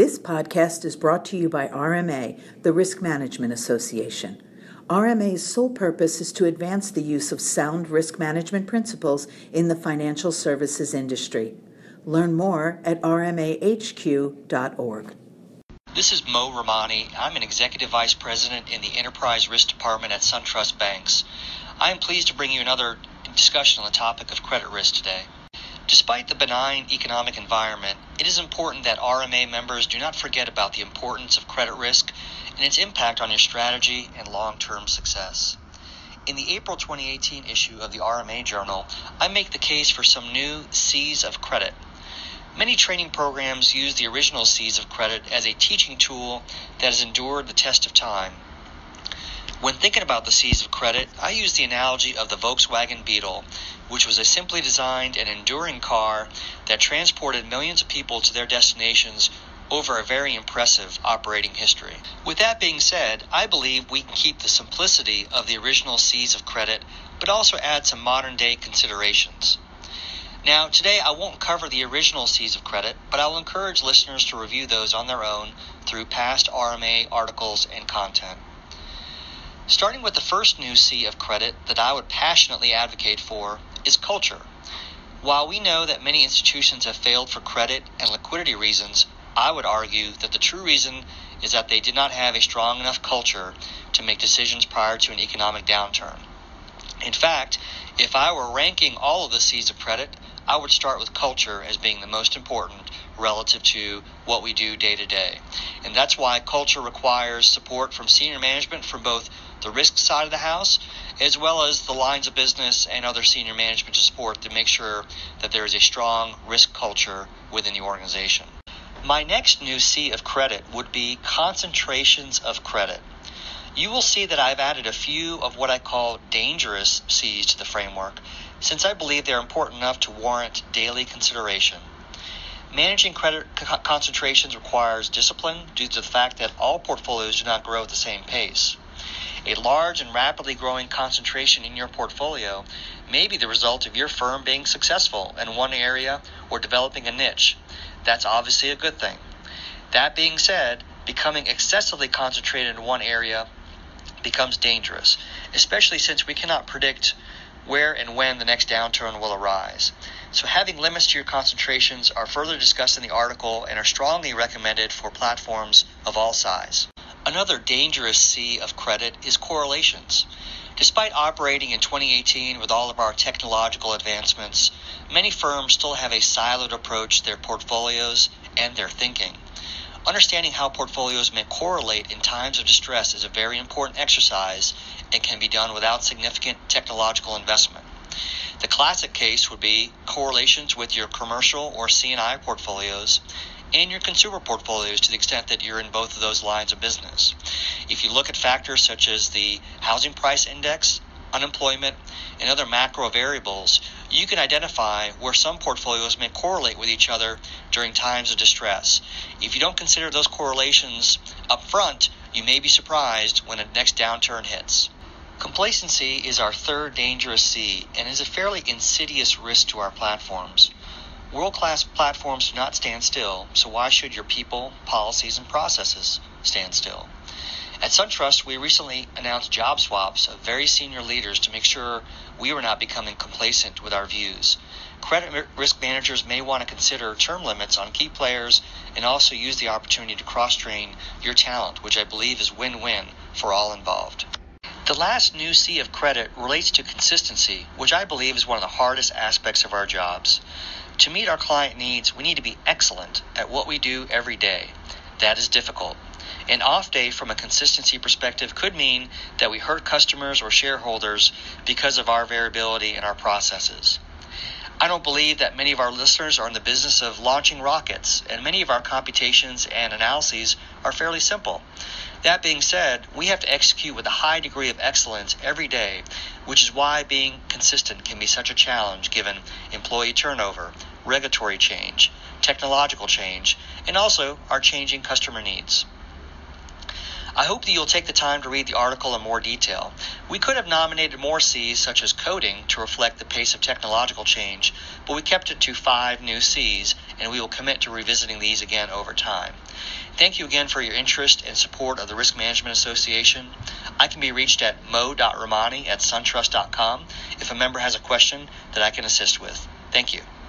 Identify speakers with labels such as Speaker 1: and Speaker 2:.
Speaker 1: This podcast is brought to you by RMA, the Risk Management Association. RMA's sole purpose is to advance the use of sound risk management principles in the financial services industry. Learn more at rmahq.org.
Speaker 2: This is Mo Ramani. I'm an Executive Vice President in the Enterprise Risk Department at SunTrust Banks. I am pleased to bring you another discussion on the topic of credit risk today. Despite the benign economic environment, it is important that RMA members do not forget about the importance of credit risk and its impact on your strategy and long term success. In the April 2018 issue of the RMA Journal, I make the case for some new C's of credit. Many training programs use the original C's of credit as a teaching tool that has endured the test of time. When thinking about the C's of credit, I use the analogy of the Volkswagen Beetle, which was a simply designed and enduring car that transported millions of people to their destinations over a very impressive operating history. With that being said, I believe we can keep the simplicity of the original C's of credit, but also add some modern day considerations. Now, today I won't cover the original C's of credit, but I will encourage listeners to review those on their own through past RMA articles and content. Starting with the first new C of credit that I would passionately advocate for is culture. While we know that many institutions have failed for credit and liquidity reasons, I would argue that the true reason is that they did not have a strong enough culture to make decisions prior to an economic downturn. In fact, if I were ranking all of the C's of credit, I would start with culture as being the most important relative to what we do day to day. And that's why culture requires support from senior management from both the risk side of the house as well as the lines of business and other senior management to support to make sure that there is a strong risk culture within the organization. My next new C of credit would be concentrations of credit. You will see that I've added a few of what I call dangerous C's to the framework, since I believe they're important enough to warrant daily consideration. Managing credit concentrations requires discipline due to the fact that all portfolios do not grow at the same pace. A large and rapidly growing concentration in your portfolio may be the result of your firm being successful in one area or developing a niche that's obviously a good thing. That being said, becoming excessively concentrated in one area becomes dangerous, especially since we cannot predict where and when the next downturn will arise. So, having limits to your concentrations are further discussed in the article and are strongly recommended for platforms of all size. Another dangerous C of credit is correlations. Despite operating in 2018 with all of our technological advancements, many firms still have a siloed approach to their portfolios and their thinking. Understanding how portfolios may correlate in times of distress is a very important exercise and can be done without significant technological investment. The classic case would be correlations with your commercial or C&I portfolios and your consumer portfolios to the extent that you're in both of those lines of business. If you look at factors such as the housing price index, unemployment, and other macro variables, you can identify where some portfolios may correlate with each other during times of distress. If you don't consider those correlations up front, you may be surprised when the next downturn hits. Complacency is our third dangerous C and is a fairly insidious risk to our platforms. World class platforms do not stand still, so why should your people, policies, and processes stand still? At SunTrust, we recently announced job swaps of very senior leaders to make sure we were not becoming complacent with our views. Credit risk managers may want to consider term limits on key players and also use the opportunity to cross train your talent, which I believe is win win for all involved. The last new C of credit relates to consistency, which I believe is one of the hardest aspects of our jobs. To meet our client needs, we need to be excellent at what we do every day. That is difficult. An off day from a consistency perspective could mean that we hurt customers or shareholders because of our variability in our processes. I don't believe that many of our listeners are in the business of launching rockets, and many of our computations and analyses are fairly simple. That being said, we have to execute with a high degree of excellence every day, which is why being consistent can be such a challenge given employee turnover, regulatory change, technological change, and also our changing customer needs. I hope that you'll take the time to read the article in more detail. We could have nominated more C's, such as coding, to reflect the pace of technological change, but we kept it to five new C's and we will commit to revisiting these again over time. Thank you again for your interest and support of the Risk Management Association. I can be reached at mo.ramani at suntrust.com if a member has a question that I can assist with. Thank you.